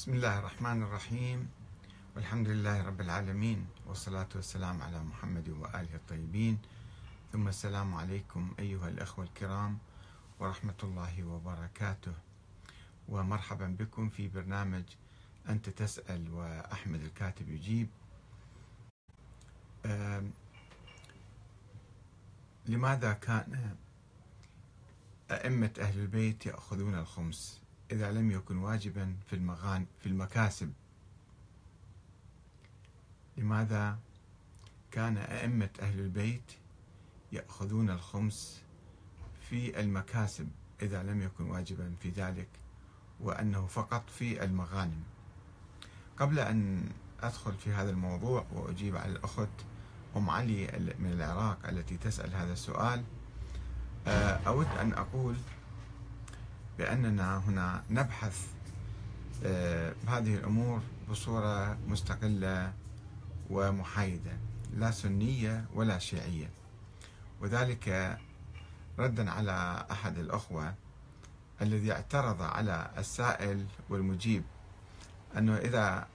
بسم الله الرحمن الرحيم. والحمد لله رب العالمين والصلاة والسلام على محمد وآله الطيبين. ثم السلام عليكم أيها الأخوة الكرام ورحمة الله وبركاته. ومرحبا بكم في برنامج أنت تسأل وأحمد الكاتب يجيب. لماذا كان أئمة أهل البيت يأخذون الخمس؟ إذا لم يكن واجبا في المغان في المكاسب. لماذا كان أئمة أهل البيت يأخذون الخمس في المكاسب إذا لم يكن واجبا في ذلك وأنه فقط في المغانم؟ قبل أن أدخل في هذا الموضوع وأجيب على الأخت أم علي من العراق التي تسأل هذا السؤال آه، أود أن أقول بأننا هنا نبحث آه، هذه الأمور بصورة مستقلة ومحايدة لا سنية ولا شيعية. وذلك ردا على أحد الأخوة الذي اعترض على السائل والمجيب أنه إذا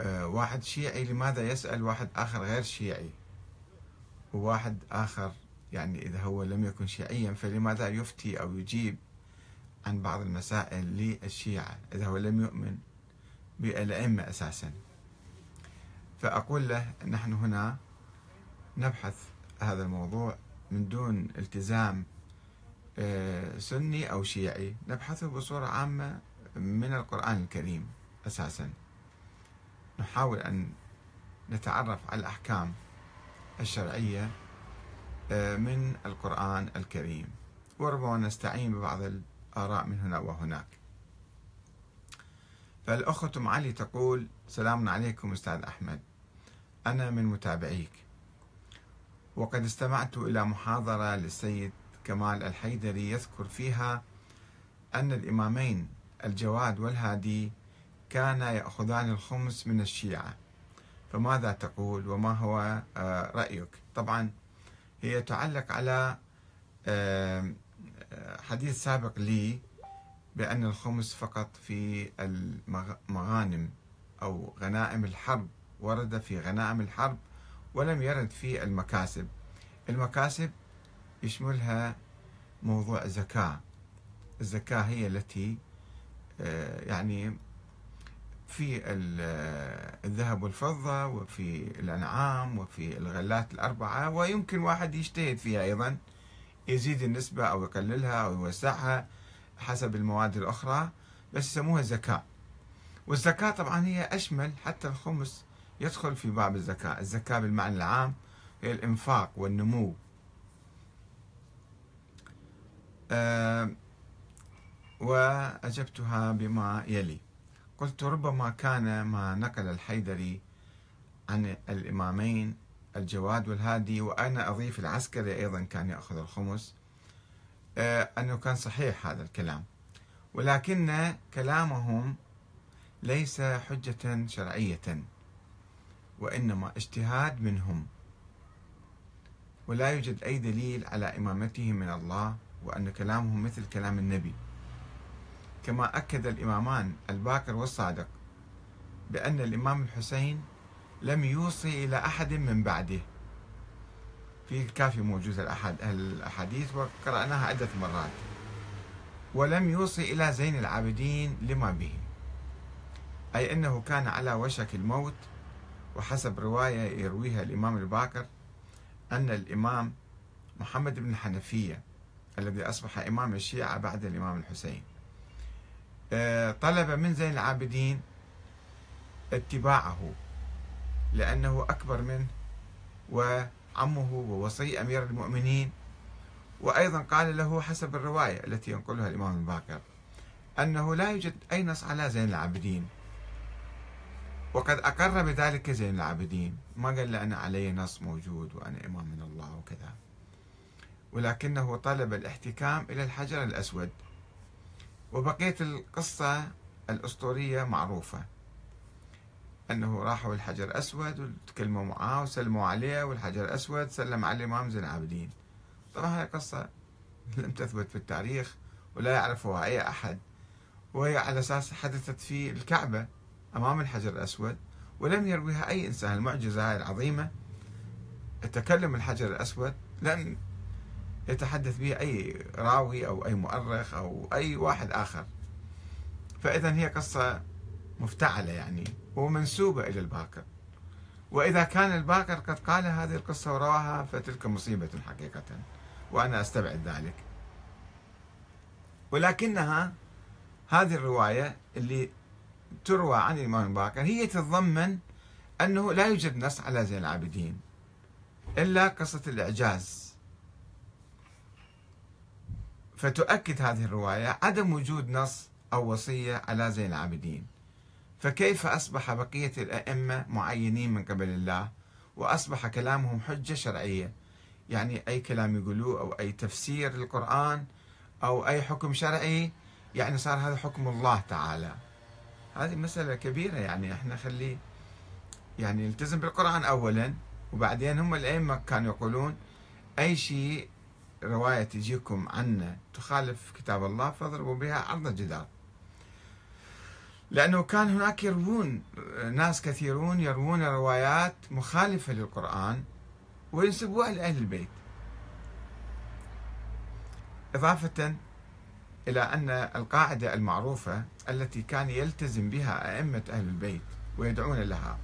آه، واحد شيعي لماذا يسأل واحد آخر غير شيعي؟ وواحد آخر يعني إذا هو لم يكن شيعيا فلماذا يفتي أو يجيب عن بعض المسائل للشيعة إذا هو لم يؤمن بالأئمة أساسا؟ فأقول له نحن هنا نبحث هذا الموضوع من دون التزام آه، سني أو شيعي. نبحثه بصورة عامة من القرآن الكريم أساسا. نحاول أن نتعرف على الأحكام الشرعية من القرآن الكريم. وربما نستعين ببعض الآراء من هنا وهناك. فالأخت أم علي تقول سلام عليكم أستاذ أحمد. أنا من متابعيك. وقد استمعت إلى محاضرة للسيد كمال الحيدري يذكر فيها أن الإمامين الجواد والهادي كانا يأخذان الخمس من الشيعة. فماذا تقول؟ وما هو آه، رأيك؟ طبعا هي تعلق على حديث سابق لي بأن الخمس فقط في المغانم أو غنائم الحرب ورد في غنائم الحرب ولم يرد في المكاسب. المكاسب يشملها موضوع الزكاة. الزكاة هي التي آه، يعني في الذهب والفضة وفي الأنعام وفي الغلات الأربعة ويمكن واحد يجتهد فيها أيضا يزيد النسبة أو يقللها أو يوسعها حسب المواد الأخرى بس يسموها زكاة. والزكاة طبعا هي أشمل حتى الخمس يدخل في باب الزكاة. الزكاة بالمعنى العام هي الإنفاق والنمو. أه وأجبتها بما يلي. قلت ربما كان ما نقل الحيدري عن الإمامين الجواد والهادي وأنا أضيف العسكري أيضا كان يأخذ الخمس. آه، أنه كان صحيح هذا الكلام. ولكن كلامهم ليس حجة شرعية وإنما اجتهاد منهم. ولا يوجد أي دليل على إمامتهم من الله وأن كلامهم مثل كلام النبي. كما أكد الإمامان الباكر والصادق بأن الإمام الحسين لم يوصي إلى أحد من بعده. في الكافي موجود الأحد الأحاديث وقرأناها عدة مرات. ولم يوصي إلى زين العابدين لما به. أي أنه كان على وشك الموت وحسب رواية يرويها الإمام الباكر أن الإمام محمد بن الحنفية الذي أصبح إمام الشيعة بعد الإمام الحسين. طلب من زين العابدين اتباعه لأنه أكبر منه وعمه ووصي أمير المؤمنين. وأيضا قال له حسب الرواية التي ينقلها الإمام الباكر أنه لا يوجد أي نص على زين العابدين. وقد أقر بذلك زين العابدين. ما قال له أنا علي نص موجود وأنا إمام من الله وكذا. ولكنه طلب الاحتكام إلى الحجر الأسود. وبقية القصة الأسطورية معروفة. أنه راحوا الحجر الأسود وتكلموا معاه وسلموا عليه والحجر الأسود سلم على الإمام زين العابدين. طبعا هاي قصة لم تثبت في التاريخ ولا يعرفها أي أحد. وهي على أساس حدثت في الكعبة أمام الحجر الأسود ولم يرويها أي إنسان. المعجزة هاي العظيمة. تكلم الحجر الأسود لم يتحدث به أي راوي أو أي مؤرخ أو أي واحد آخر. فإذا هي قصة مفتعلة يعني ومنسوبة إلى الباكر وإذا كان الباكر قد قال هذه القصة ورواها فتلك مصيبة حقيقة وأنا أستبعد ذلك. ولكنها هذه الرواية اللي تروى عن الإمام الباكر هي تتضمن أنه لا يوجد نص على زين العابدين إلا قصة الإعجاز. فتؤكد هذه الرواية عدم وجود نص أو وصية على زين العابدين. فكيف أصبح بقية الأئمة معينين من قبل الله؟ وأصبح كلامهم حجة شرعية يعني أي كلام يقولوه أو أي تفسير للقرآن أو أي حكم شرعي يعني صار هذا حكم الله تعالى. هذه مسألة كبيرة يعني إحنا خلي يعني نلتزم بالقرآن أولا وبعدين هم الأئمة كانوا يقولون أي شيء رواية تجيكم عنا تخالف كتاب الله فاضربوا بها عرض الجدار لأنه كان هناك يروون ناس كثيرون يروون روايات مخالفة للقرآن وينسبوها لأهل البيت. إضافة إلى أن القاعدة المعروفة التي كان يلتزم بها أئمة أهل البيت ويدعون لها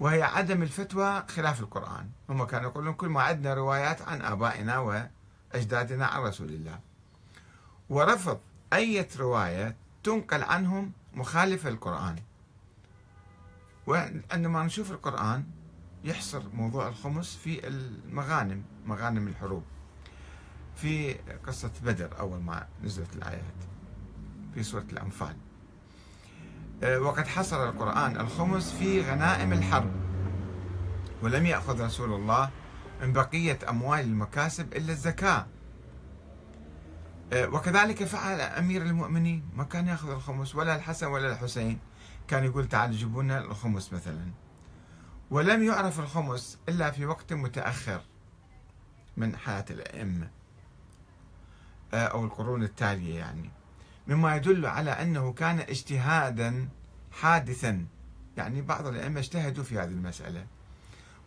وهي عدم الفتوى خلاف القرآن. هم كانوا يقولون كل ما عندنا روايات عن آبائنا وأجدادنا عن رسول الله. ورفض أي رواية تنقل عنهم مخالفة للقرآن وعندما نشوف القرآن يحصر موضوع الخمس في المغانم مغانم الحروب. في قصة بدر أول ما نزلت الآيات في سورة الأنفال. آه، وقد حصر القرآن الخمس في غنائم الحرب. ولم يأخذ رسول الله من بقية أموال المكاسب إلا الزكاة. آه، وكذلك فعل أمير المؤمنين ما كان يأخذ الخمس ولا الحسن ولا الحسين. كان يقول تعالوا جيبوا لنا الخمس مثلا. ولم يعرف الخمس إلا في وقت متأخر من حياة الأئمة آه، أو القرون التالية يعني. مما يدل على أنه كان اجتهادا حادثا. يعني بعض الأئمة اجتهدوا في هذه المسألة.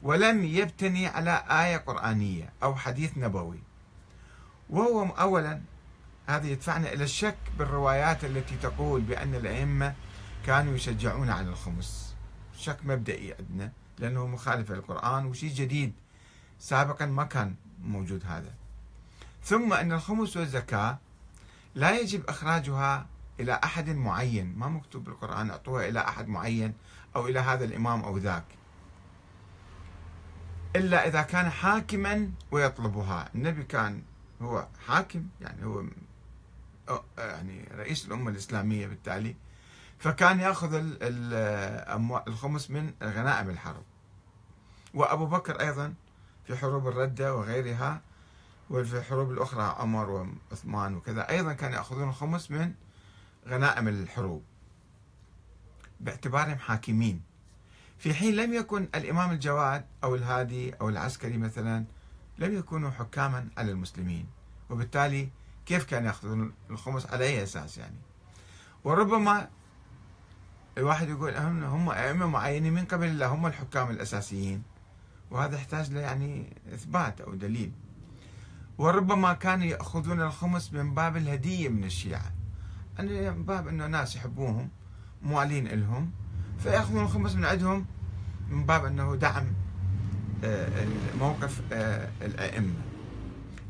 ولم يبتني على آية قرآنية أو حديث نبوي. وهو أولا هذا يدفعنا إلى الشك بالروايات التي تقول بأن الأئمة كانوا يشجعون على الخمس. شك مبدئي عندنا لأنه مخالف للقرآن وشيء جديد سابقا ما كان موجود هذا. ثم أن الخمس والزكاة لا يجب إخراجها إلى أحد معين. ما مكتوب بالقرآن أعطوها إلى أحد معين أو إلى هذا الإمام أو ذاك. إلا إذا كان حاكما ويطلبها. النبي كان هو حاكم يعني هو يعني رئيس الأمة الإسلامية بالتالي. فكان يأخذ الخمس من غنائم الحرب. وأبو بكر أيضا في حروب الردة وغيرها وفي الحروب الأخرى عمر وعثمان وكذا أيضا كانوا يأخذون الخمس من غنائم الحروب. باعتبارهم حاكمين. في حين لم يكن الإمام الجواد أو الهادي أو العسكري مثلا لم يكونوا حكاما على المسلمين وبالتالي كيف كانوا يأخذون الخمس؟ على أي أساس يعني؟ وربما الواحد يقول هم هم أئمة معينين من قبل الله هم الحكام الأساسيين وهذا يحتاج له يعني إثبات أو دليل. وربما كانوا يأخذون الخمس من باب الهدية من الشيعة من باب أنه ناس يحبوهم موالين لهم فيأخذون الخمس من عندهم من باب أنه دعم آه، موقف آه، الأئمة.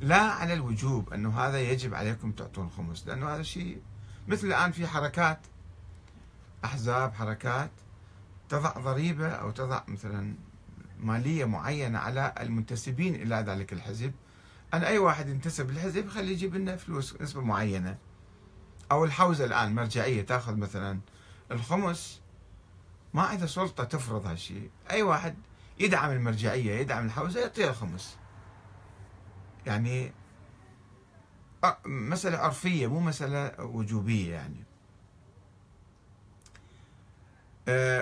لا على الوجوب أنه هذا يجب عليكم تعطون خمس لأنه هذا شيء مثل الآن في حركات أحزاب حركات تضع ضريبة أو تضع مثلا مالية معينة على المنتسبين إلى ذلك الحزب. أن أي واحد ينتسب للحزب خليه يجيب لنا فلوس نسبة معينة. أو الحوزة الآن مرجعية تأخذ مثلا الخمس ما عندها سلطة تفرض هالشيء أي واحد يدعم المرجعية يدعم الحوزة يعطيها الخمس. يعني مسألة عرفية مو مسألة وجوبية يعني.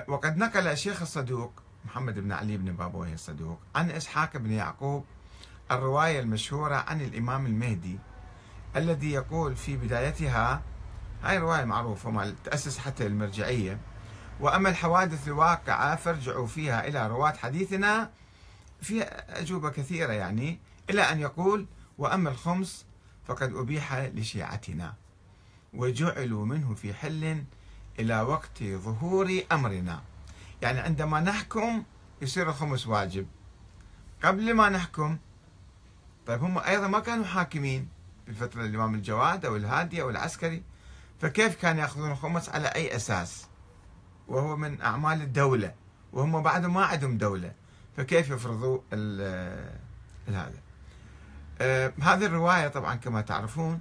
وقد نقل الشيخ الصدوق محمد بن علي بن بابويه الصدوق عن إسحاق بن يعقوب الرواية المشهورة عن الإمام المهدي الذي يقول في بدايتها هاي رواية معروفة تأسس حتى المرجعية. وأما الحوادث الواقعة فارجعوا فيها إلى رواة حديثنا. في أجوبة كثيرة يعني إلى أن يقول وأما الخمس فقد أبيح لشيعتنا وجعلوا منه في حل إلى وقت ظهور أمرنا. يعني عندما نحكم يصير الخمس واجب. قبل ما نحكم طيب هم أيضا ما كانوا حاكمين في الفترة الإمام الجواد أو الهادي أو العسكري فكيف كان يأخذون الخمس؟ على أي أساس؟ وهو من أعمال الدولة وهم بعد ما عندهم دولة. فكيف يفرضوا هذا؟ آه هذه الرواية طبعا كما تعرفون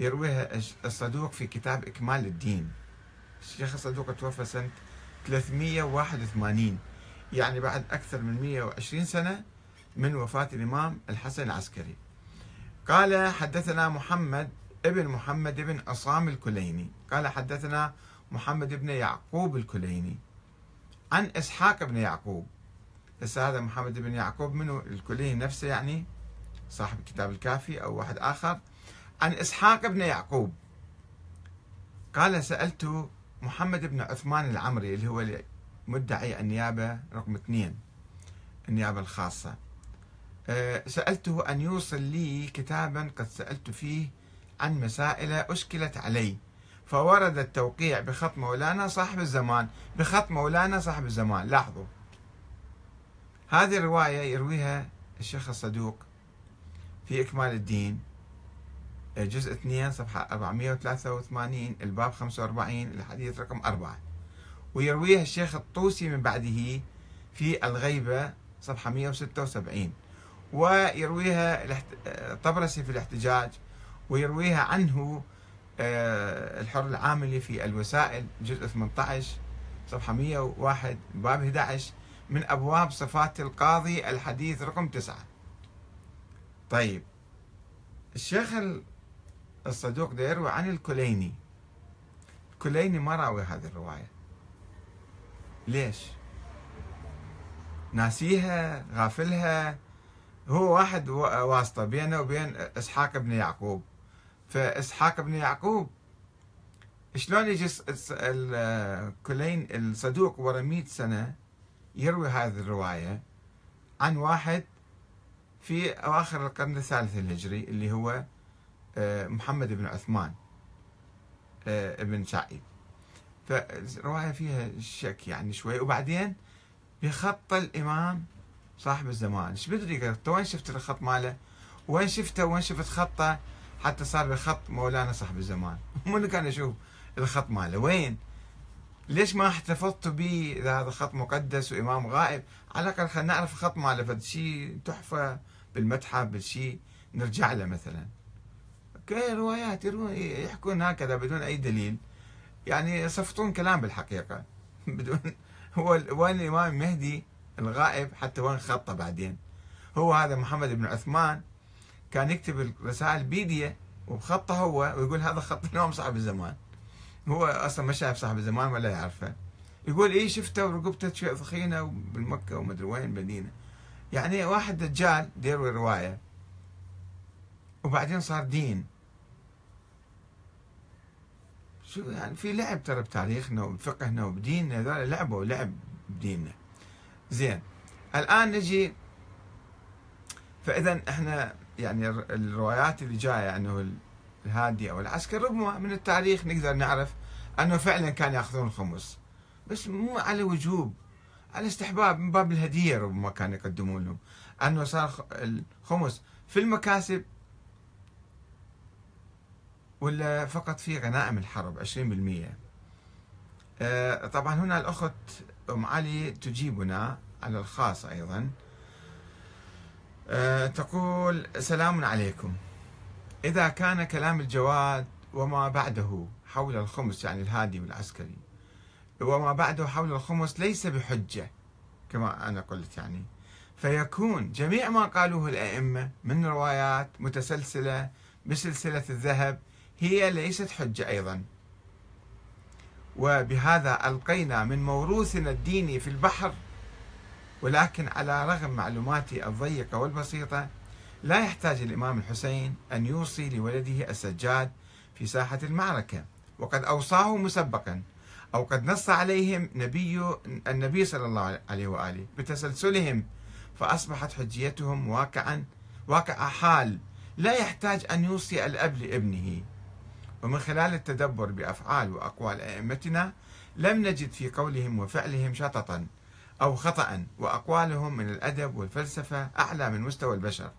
يرويها الصدوق في كتاب إكمال الدين. الشيخ الصدوق توفى سنة 381 يعني بعد أكثر من 120 سنة من وفاة الإمام الحسن العسكري. قال حدثنا محمد ابن محمد بن عصام الكليني. قال حدثنا محمد بن يعقوب الكليني عن إسحاق بن يعقوب. هسه هذا محمد بن يعقوب منه الكليني نفسه يعني صاحب كتاب الكافي أو واحد آخر. عن إسحاق بن يعقوب. قال سألت محمد بن عثمان العمري اللي هو مدعي النيابة رقم اثنين النيابة الخاصة. أه، سألته أن يوصل لي كتابا قد سألت فيه عن مسائل أشكلت علي. فورد التوقيع بخط مولانا صاحب الزمان بخط مولانا صاحب الزمان. لاحظوا. هذه الرواية يرويها الشيخ الصدوق في إكمال الدين جزء 2 صفحة 483 الباب 45 الحديث رقم 4 ويرويها الشيخ الطوسي من بعده في الغيبة صفحة 176 ويرويها الطبرسي في الاحتجاج ويرويها عنه الحر العاملي في الوسائل جزء 18 صفحة 101 باب 11 من أبواب صفات القاضي الحديث رقم 9 طيب الشيخ الصدوق يروي عن الكليني. الكليني ما راوي هذه الرواية. ليش؟ ناسيها غافلها. هو واحد واسطة بينه وبين إسحاق بن يعقوب. فإسحاق بن يعقوب شلون يجي الكلين الصدوق ورا 100 سنة يروي هذه الرواية عن واحد في أواخر القرن الثالث الهجري اللي هو آه، محمد بن عثمان آه، بن سعيد. فالرواية فيها شك يعني شوي. وبعدين بخط الإمام صاحب الزمان. إيش بدري؟ وين شفت الخط ماله؟ وين شفته؟ وين شفت خطه؟ حتى صار بخط مولانا صاحب الزمان. من كان يشوف الخط ماله. وين؟ ليش ما احتفظت به إذا هذا خط مقدس وإمام غائب؟ على الأقل خلينا نعرف الخط ماله. فد شيء تحفة بالمتحف بالشيء نرجع له مثلا. كي روايات يحكون هكذا بدون أي دليل. يعني يصفطون كلام بالحقيقة. بدون هو وين الإمام المهدي الغائب حتى وين خطه بعدين؟ هو هذا محمد بن عثمان كان يكتب الرسائل بيديه وبخطه هو ويقول هذا خط الامام صاحب الزمان. هو أصلا ما شايف صاحب الزمان ولا يعرفه. يقول إيه شفته ورقبته ثخينة بالمكة ومدري وين مدينه يعني واحد دجال ديروي رواية وبعدين صار دين. شو يعني؟ في لعب ترى بتاريخنا وبفقهنا وبديننا هذول لعبوا لعب بديننا زين الآن نجي فاذا إحنا يعني الروايات اللي جاية انه الهادي أو العسكر ربما من التاريخ نقدر نعرف أنه فعلا كان يأخذون الخمس بس مو على وجوب على استحباب من باب الهدية ربما كانوا يقدمون لهم. أنه صار الخمس في المكاسب ولا فقط في غنائم الحرب 20% آه، طبعا هنا الأخت أم علي تجيبنا على الخاص أيضا. آه، تقول سلام عليكم. إذا كان كلام الجواد وما بعده حول الخمس يعني الهادي والعسكري وما بعده حول الخمس ليس بحجة كما أنا قلت يعني فيكون جميع ما قالوه الأئمة من روايات متسلسلة بسلسلة الذهب هي ليست حجة أيضا. وبهذا ألقينا من موروثنا الديني في البحر ولكن على رغم معلوماتي الضيقة والبسيطة لا يحتاج الإمام الحسين أن يوصي لولده السجاد في ساحة المعركة وقد أوصاه مسبقا أو قد نص عليهم نبي النبي صلى الله عليه وآله بتسلسلهم فأصبحت حجيتهم واقعا واقع حال لا يحتاج أن يوصي الأب لابنه. ومن خلال التدبر بأفعال وأقوال أئمتنا لم نجد في قولهم وفعلهم شططا. أو خطأ وأقوالهم من الأدب والفلسفة أعلى من مستوى البشر.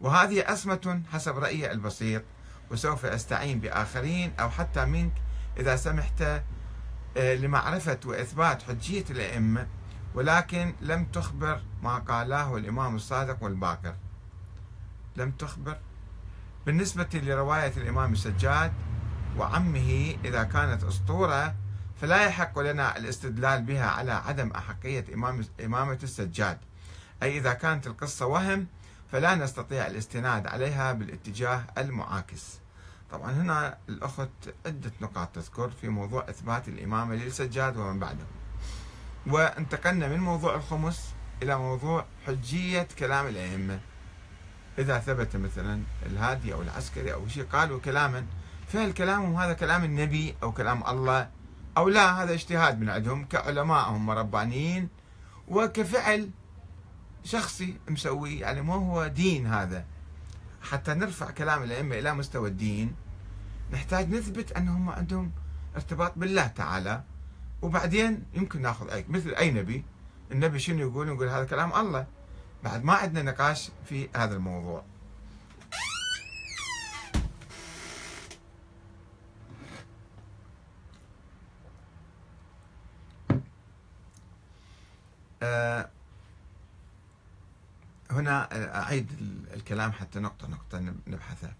وهذه أسمة حسب رأيي البسيط وسوف أستعين بآخرين أو حتى منك إذا سمحت آه، لمعرفة وإثبات حجية الأئمة ولكن لم تخبر ما قاله الإمام الصادق والباقر. لم تخبر؟ بالنسبة لرواية الإمام السجاد وعمه إذا كانت أسطورة فلا يحق لنا الاستدلال بها على عدم أحقية إمام إمامة السجاد. أي إذا كانت القصة وهم فلا نستطيع الاستناد عليها بالاتجاه المعاكس. طبعا هنا الأخت عدة نقاط تذكر في موضوع إثبات الإمامة للسجاد ومن بعده. وانتقلنا من موضوع الخمس إلى موضوع حجية كلام الأئمة. إذا ثبت مثلا الهادي أو العسكري أو شيء قالوا كلاما. فهل كلامهم هذا كلام النبي أو كلام الله؟ أو لا هذا اجتهاد من عندهم كعلمائهم ربانيين وكفعل شخصي مسوي يعني مو هو دين هذا. حتى نرفع كلام الأئمة إلى مستوى الدين نحتاج نثبت أنهم عندهم ارتباط بالله تعالى. وبعدين يمكن ناخذ أي مثل أي نبي النبي شنو يقول؟ نقول هذا كلام الله. بعد ما عندنا نقاش في هذا الموضوع آه، هنا أعيد الكلام حتى نقطة نقطة نبحثها.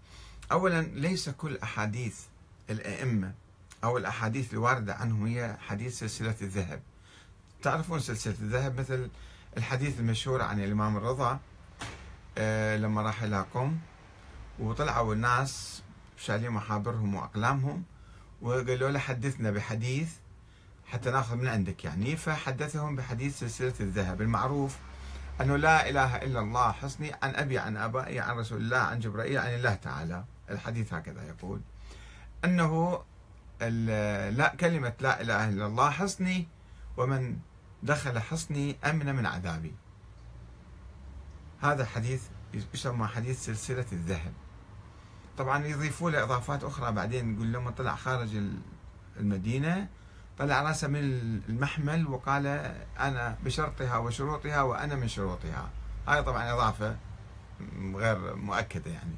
أولا ليس كل أحاديث الأئمة أو الأحاديث الواردة عنهم هي حديث سلسلة الذهب. تعرفون سلسلة الذهب؟ مثل الحديث المشهور عن الإمام الرضا آه، لما راح إلى قوم وطلعوا الناس شالين محابرهم وأقلامهم وقالوا له حدثنا بحديث حتى ناخذ من عندك يعني. فحدثهم بحديث سلسلة الذهب. المعروف أنه لا إله إلا الله حصني عن أبي عن أبائي عن رسول الله عن جبرائيل عن الله تعالى. الحديث هكذا يقول أنه لا كلمة لا إله إلا الله حصني ومن دخل حصني أمن من عذابي. هذا حديث يسمى حديث سلسلة الذهب. طبعا يضيفوا له إضافات أخرى بعدين. يقول لما طلع خارج المدينة طلع راسه من المحمل وقال أنا بشرطها وشروطها وأنا من شروطها. هاي طبعا إضافة غير مؤكدة يعني.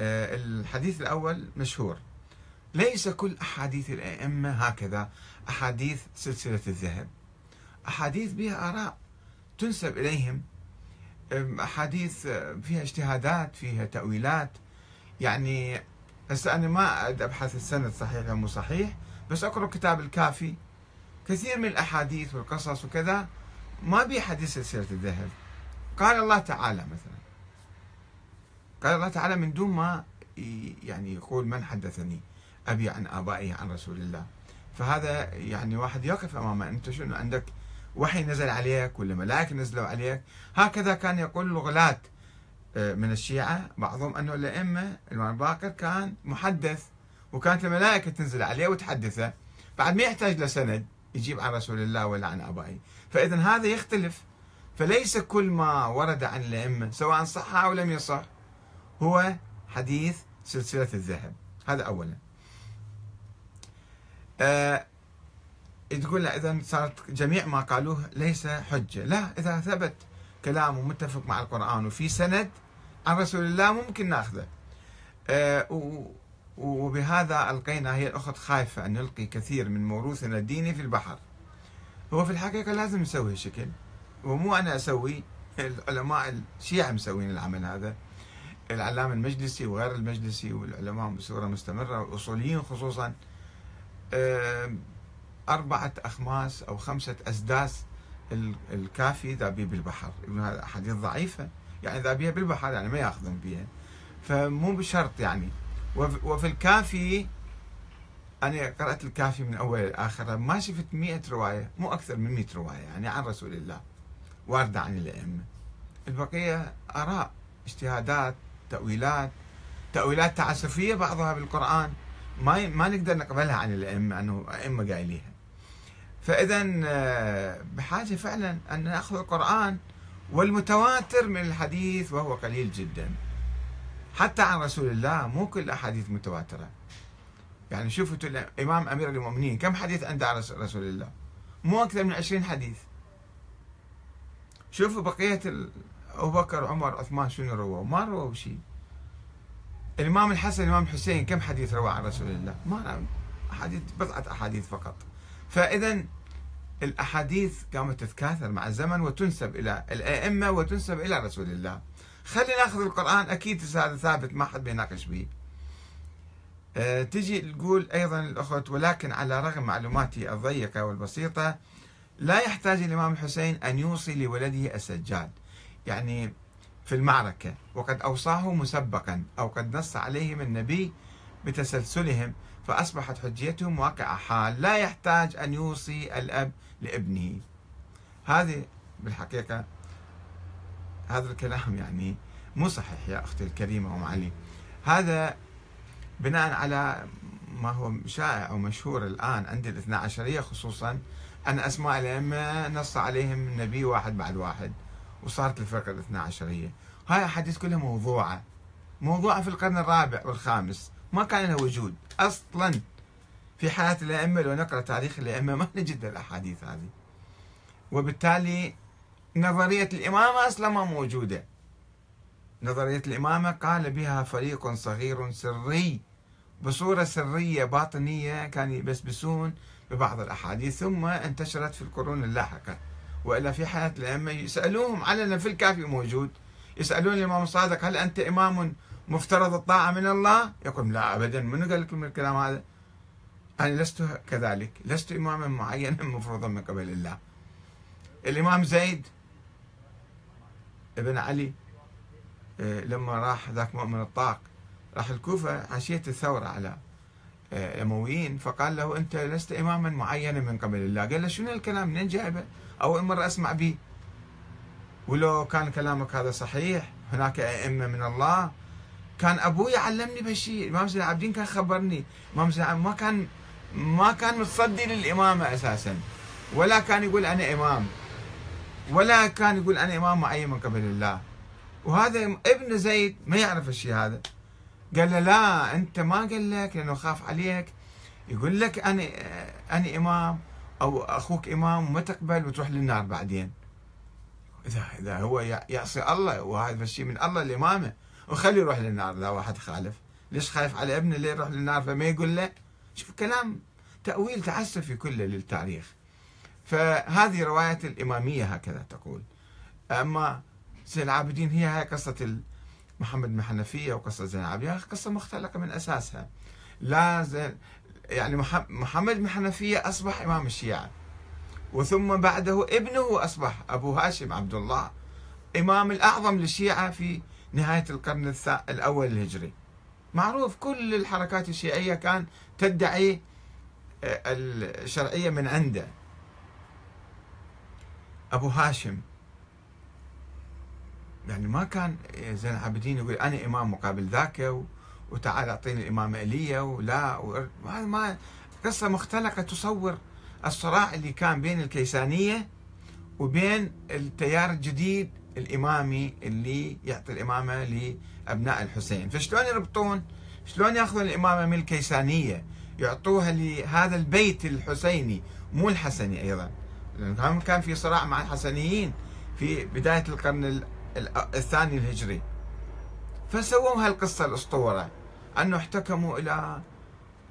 آه، الحديث الأول مشهور. ليس كل أحاديث الأئمة هكذا أحاديث سلسلة الذهب. أحاديث بها آراء تنسب إليهم. أحاديث فيها اجتهادات فيها تأويلات. يعني هسه أنا ما أبحث السند صحيح أو مو صحيح بس أقرأ كتاب الكافي. كثير من الأحاديث والقصص وكذا ما بي حديث سلسلة الذهب قال الله تعالى مثلا. قال الله تعالى من دون ما يعني يقول من حدثني أبي عن آبائي عن رسول الله. فهذا يعني واحد يقف أمامه. أنت شنو؟ عندك وحي نزل عليك ولا ملائكة نزلوا عليك؟ هكذا كان يقول الغلاة آه، من الشيعة بعضهم أنه الأئمة الإمام باكر كان محدث. وكانت الملائكة تنزل عليه وتحدثه. بعد ما يحتاج لسند يجيب عن رسول الله ولا عن آبائه. فإذا هذا يختلف. فليس كل ما ورد عن الأئمة سواء صح أو لم يصح هو حديث سلسلة الذهب. هذا أولا. آه تقول إذا صارت جميع ما قالوه ليس حجة. لا إذا ثبت كلامه متفق مع القرآن وفي سند عن رسول الله ممكن ناخذه. آه وبهذا ألقينا هي الأخت خايفة أن نلقي كثير من موروثنا الديني في البحر. هو في الحقيقة لازم نسوي هالشكل ومو أنا أسوي العلماء الشيعة مسوين العمل هذا. العلامة المجلسي وغير المجلسي والعلماء بصورة مستمرة والأصوليين خصوصا أربعة أخماس أو خمسة أسداس الكافي ذابيه بالبحر. هذا أحاديث ضعيفة يعني ذابيه بالبحر يعني ما يأخذون بها فمو بشرط يعني. وفي الكافي أنا قرأت الكافي من أول لآخر ما شفت مئة رواية مو أكثر من مئة رواية يعني عن رسول الله واردة عن الأئمة. البقية آراء اجتهادات تأويلات تأويلات تعسفية بعضها بالقرآن ما ما نقدر نقبلها عن الأئمة انه أئمة قايليها. فاذا آه، بحاجة فعلا أن نأخذ القرآن والمتواتر من الحديث وهو قليل جدا. حتى عن رسول الله مو كل الاحاديث متواترة. يعني شوفوا الامام أمير المؤمنين كم حديث عنده عن رسول الله؟ مو أكثر من 20 حديث. شوفوا بقية أبو بكر عمر عثمان شنو رووا؟ ما رووا شيء الإمام الحسن الإمام الحسين كم حديث روى عن رسول الله؟ ما احاديث بضعة أحاديث فقط. فاذا الأحاديث قامت تتكاثر مع الزمن وتنسب إلى الأئمة وتنسب إلى رسول الله. خلينا ناخذ القرآن. أكيد هذا ثابت ما حد بيناقش به أه تجي تقول أيضا الأخوة ولكن على رغم معلوماتي الضيقة والبسيطة لا يحتاج الإمام الحسين أن يوصي لولده السجاد. يعني في المعركة وقد أوصاه مسبقا أو قد نص عليهم النبي بتسلسلهم فأصبحت حجيتهم واقع حال لا يحتاج أن يوصي الأب لابنه. هذه بالحقيقة هذا الكلام يعني مو صحيح يا أختي الكريمة أم علي. هذا بناء على ما هو شائع ومشهور الآن عند الاثنى عشرية خصوصا أن أسماء الأئمة نص عليهم النبي واحد بعد واحد وصارت الفرقة الاثنى عشرية. هاي أحاديث كلها موضوعة. موضوعة في القرن الرابع والخامس. ما كان له وجود أصلا في حياة الأئمة. لو نقرأ تاريخ الأئمة ما نجد الأحاديث هذه. وبالتالي نظرية الإمامة أصلا ما موجودة. نظرية الإمامة قال بها فريق صغير سري بصورة سرية باطنية كانوا يبسبسون ببعض الأحاديث ثم انتشرت في القرون اللاحقة. وإلا في حياه الأئمة يسألوهم علنا في الكافي موجود. يسألون الإمام الصادق هل أنت إمام مفترض الطاعة من الله؟ يقول لا أبدا. من قال لكم الكلام هذا؟ أنا لست كذلك. لست إماما معينا مفروضا من قبل الله. الإمام زيد ابن علي آه، لما راح ذاك مؤمن الطاق راح الكوفة عشية الثورة على آه، الأمويين فقال له أنت لست إماما معينا من قبل الله. قال له شنو الكلام؟ منين جايبه؟ أول مرة أسمع به. ولو كان كلامك هذا صحيح هناك أئمة من الله. كان أبوي علمني بهالشيء الامام زين العابدين كان خبرني. الامام زين ما كان ما كان متصدي للإمامة أساسا. ولا كان يقول أنا إمام. ولا كان يقول أنا إمام معين من قبل الله. وهذا ابن زيد ما يعرف الشيء هذا. قال له لا أنت ما قال لك لأنه خاف عليك. يقول لك أنا أنا إمام أو أخوك إمام وما تقبل وتروح للنار بعدين. إذا إذا هو يعصي الله وهذا الشيء من الله الامامه وخليه يروح للنار اذا واحد خالف. ليش خايف على ابنه ليه يروح للنار؟ فما يقول له. شوف كلام تأويل تعسفي كله للتاريخ. فهذه رواية الإمامية هكذا تقول. أما زين العابدين هي هاي قصة محمد بن حنفية وقصة زين العابدين. قصة مختلقة من أساسها. لا زين يعني محمد بن حنفية أصبح إمام الشيعة. وثم بعده ابنه أصبح أبو هاشم عبد الله إمام الأعظم للشيعة في نهاية القرن الأول الهجري. معروف كل الحركات الشيعية كان تدعي آه، الشرعية من عنده. أبو هاشم. يعني ما كان زين العابدين يقول أنا إمام مقابل ذاك وتعال أعطيني الإمامة إلي ولا وهذا ما قصة مختلقة تصور الصراع اللي كان بين الكيسانية وبين التيار الجديد الإمامي اللي يعطي الإمامة لأبناء الحسين. فشلون يربطون؟ شلون يأخذون الإمامة من الكيسانية؟ يعطوها لهذا البيت الحسيني مو الحسني أيضا. لأن كان في صراع مع الحسنيين في بداية القرن الثاني الهجري. فسووا هالقصة الأسطورة أنه احتكموا إلى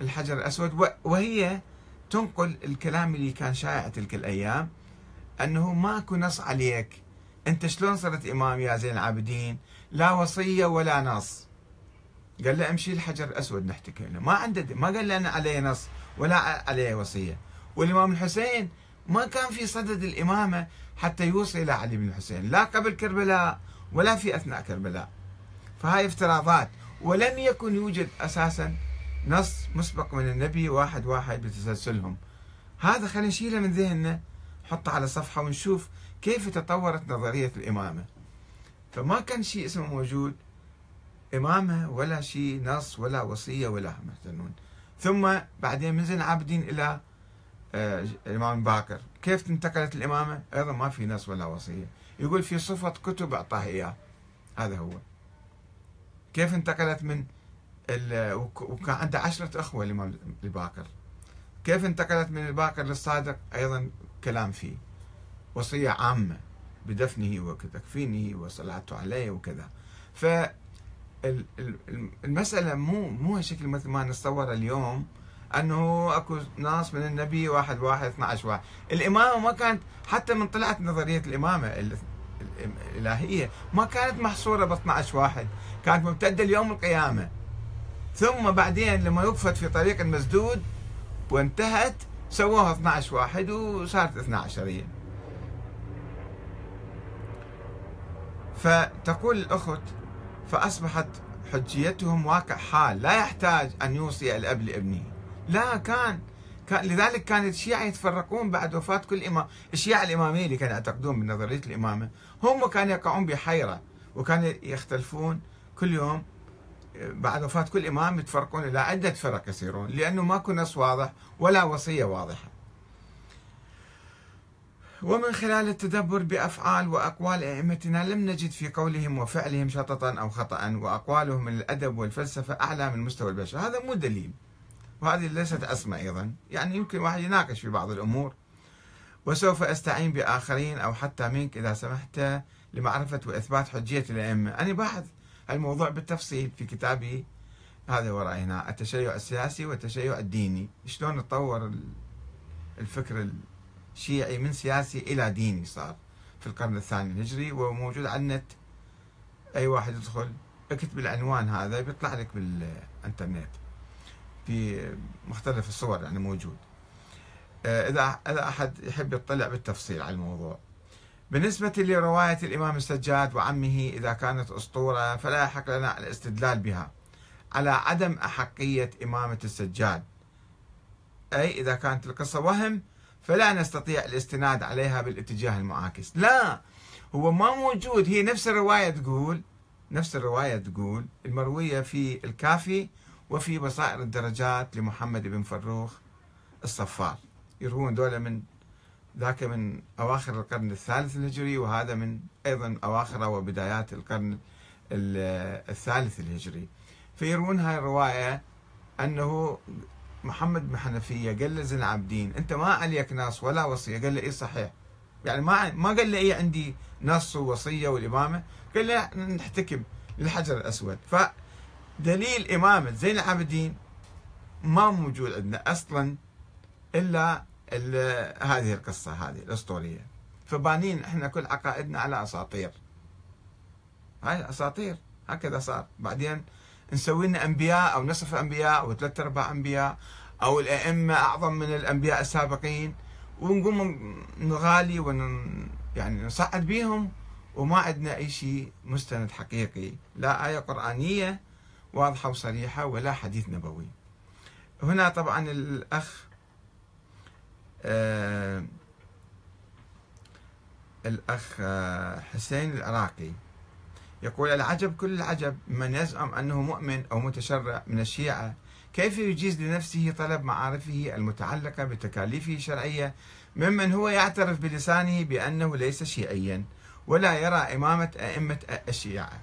الحجر الأسود وهي تنقل الكلام اللي كان شائع تلك الأيام أنه ماكو نص عليك. أنت شلون صرت إمام يا زين العابدين؟ لا وصية ولا نص. قال له امشي الحجر الأسود نحتكي له ما عنده ما قال له أنا علي نص ولا علي وصية. والإمام الحسين ما كان في صدد الإمامة حتى يوصي إلى علي بن الحسين لا قبل كربلاء ولا في أثناء كربلاء. فهاي افتراضات. ولم يكن يوجد أساسا نص مسبق من النبي واحد واحد بتسلسلهم. هذا خلينا نشيله من ذهننا حطه على صفحة ونشوف كيف تطورت نظرية الإمامة. فما كان شيء اسمه موجود إمامة ولا شيء نص ولا وصية ولا محتنون ثم بعدين من زين العابدين إلى الإمام باكر. كيف انتقلت الإمامة؟ أيضا ما في نص ولا وصية. يقول في صفة كتب أعطاه إياه. هذا هو. كيف انتقلت من وكان عنده عشرة أخوة الإمام الباكر كيف انتقلت من الباكر للصادق؟ أيضا كلام فيه. وصية عامة بدفنه وتكفينه وصلاته عليه وكذا. ف المسألة مو مو شكل مثل ما نتصور اليوم. أنه أكو ناس من النبي واحد واحد 12 واحد. الإمامة ما كانت حتى من طلعت نظرية الإمامة الإلهية ما كانت محصورة ب 12 واحد. كانت ممتده ليوم القيامة. ثم بعدين لما وقفت في طريق المسدود وانتهت سووها 12 واحد وصارت 12 فتقول الأخت فأصبحت حجيتهم واقع حال. لا يحتاج أن يوصي الأب لابنه. لا كان كان لذلك كان الشيعة يتفرقون بعد وفاة كل إمام. الشيعة الإمامية اللي كانوا يعتقدون بنظرية الإمامة هم كانوا يقعون بحيرة وكانوا يختلفون كل يوم بعد وفاة كل إمام يتفرقون إلى عدة فرق يصيرون لأنه ماكو نص واضح ولا وصية واضحة. ومن خلال التدبر بأفعال وأقوال أئمتنا لم نجد في قولهم وفعلهم شططا أو خطأ وأقوالهم من الأدب والفلسفة أعلى من مستوى البشر. هذا مو دليل. وهذه ليست أسمى أيضا. يعني يمكن واحد يناقش في بعض الأمور. وسوف أستعين بآخرين أو حتى منك إذا سمحت لمعرفة وإثبات حجية الأئمة. أنا باحث الموضوع بالتفصيل في كتابي. هذا ورأي هنا التشيع السياسي والتشيع الديني. شلون تطور الفكر الشيعي من سياسي إلى ديني صار في القرن الثاني الهجري. وموجود على النت. أي واحد يدخل. اكتب العنوان هذا بيطلع لك بالإنترنت. في مختلف الصور يعني موجود. آه، إذا إذا أحد يحب يطلع بالتفصيل على الموضوع. بالنسبة لرواية الإمام السجاد وعمه إذا كانت أسطورة فلا يحق لنا الاستدلال بها على عدم أحقية إمامة السجاد. أي إذا كانت القصة وهم فلا نستطيع الاستناد عليها بالاتجاه المعاكس. لا هو ما موجود. هي نفس الرواية تقول نفس الرواية تقول المروية في الكافي وفي بصائر الدرجات لمحمد بن فروخ الصفار. يروون دولة من ذاك من أواخر القرن الثالث الهجري وهذا من أيضا أواخر وبدايات القرن الثالث الهجري. فيروون هاي الرواية أنه محمد بن حنفية قال له زين العابدين أنت ما عليك نص ولا وصية. قال له إيه صحيح؟ يعني ما ما قال له إيه عندي نص ووصية والإمامة؟ قال له نحتكم للحجر الأسود. فدليل إمامة زين العابدين ما موجود عندنا أصلا إلا هذه القصة هذه الأسطورية. فبانين إحنا كل عقائدنا على أساطير. هاي أساطير هكذا صار. بعدين نسوي لنا أنبياء أو نصف أنبياء أو ثلاثة أرباع أنبياء أو الأئمة أعظم من الأنبياء السابقين. ونقوم نغالي ون يعني نصعد بهم وما عندنا أي شيء مستند حقيقي. لا آية قرآنية واضحة وصريحة ولا حديث نبوي. هنا طبعا الأخ آه الأخ آه، حسين العراقي يقول العجب كل العجب من يزعم أنه مؤمن أو متشرع من الشيعة. كيف يجيز لنفسه طلب معارفه المتعلقة بتكاليفه الشرعية ممن هو يعترف بلسانه بأنه ليس شيعيا ولا يرى إمامة أئمة الشيعة؟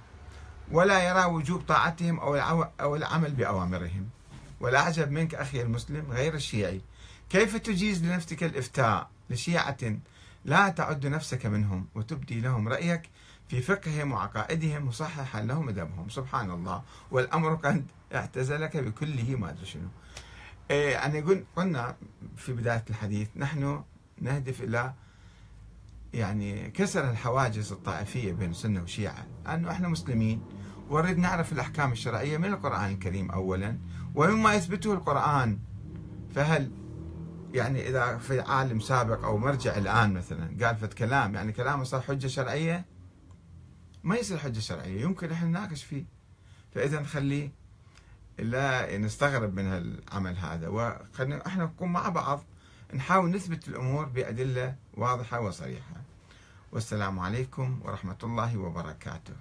ولا يرى وجوب طاعتهم أو العمل بأوامرهم. والأعجب منك أخي المسلم غير الشيعي. كيف تجيز لنفسك الإفتاء لشيعة لا تعد نفسك منهم وتبدي لهم رأيك في فقههم وعقائدهم مصححا لهم مذهبهم سبحان الله. والأمر قد اعتزلك بكله ما أدري شنو. يعني قلنا في بداية الحديث نحن نهدف إلى يعني كسر الحواجز الطائفية بين السنة والشيعة أنه إحنا مسلمين ونريد نعرف الأحكام الشرعية من القرآن الكريم أولا ومما يثبته القرآن. فهل يعني إذا في عالم سابق أو مرجع الآن مثلا قال فت كلام يعني كلامه صار حجة شرعية؟ ما يصير حجة شرعية يمكن إحنا نناقش فيه. فإذا نخليه لا نستغرب من العمل هذا وخلينا إحنا نكون مع بعض نحاول نثبت الأمور بأدلة واضحة وصريحة. والسلام عليكم ورحمة الله وبركاته.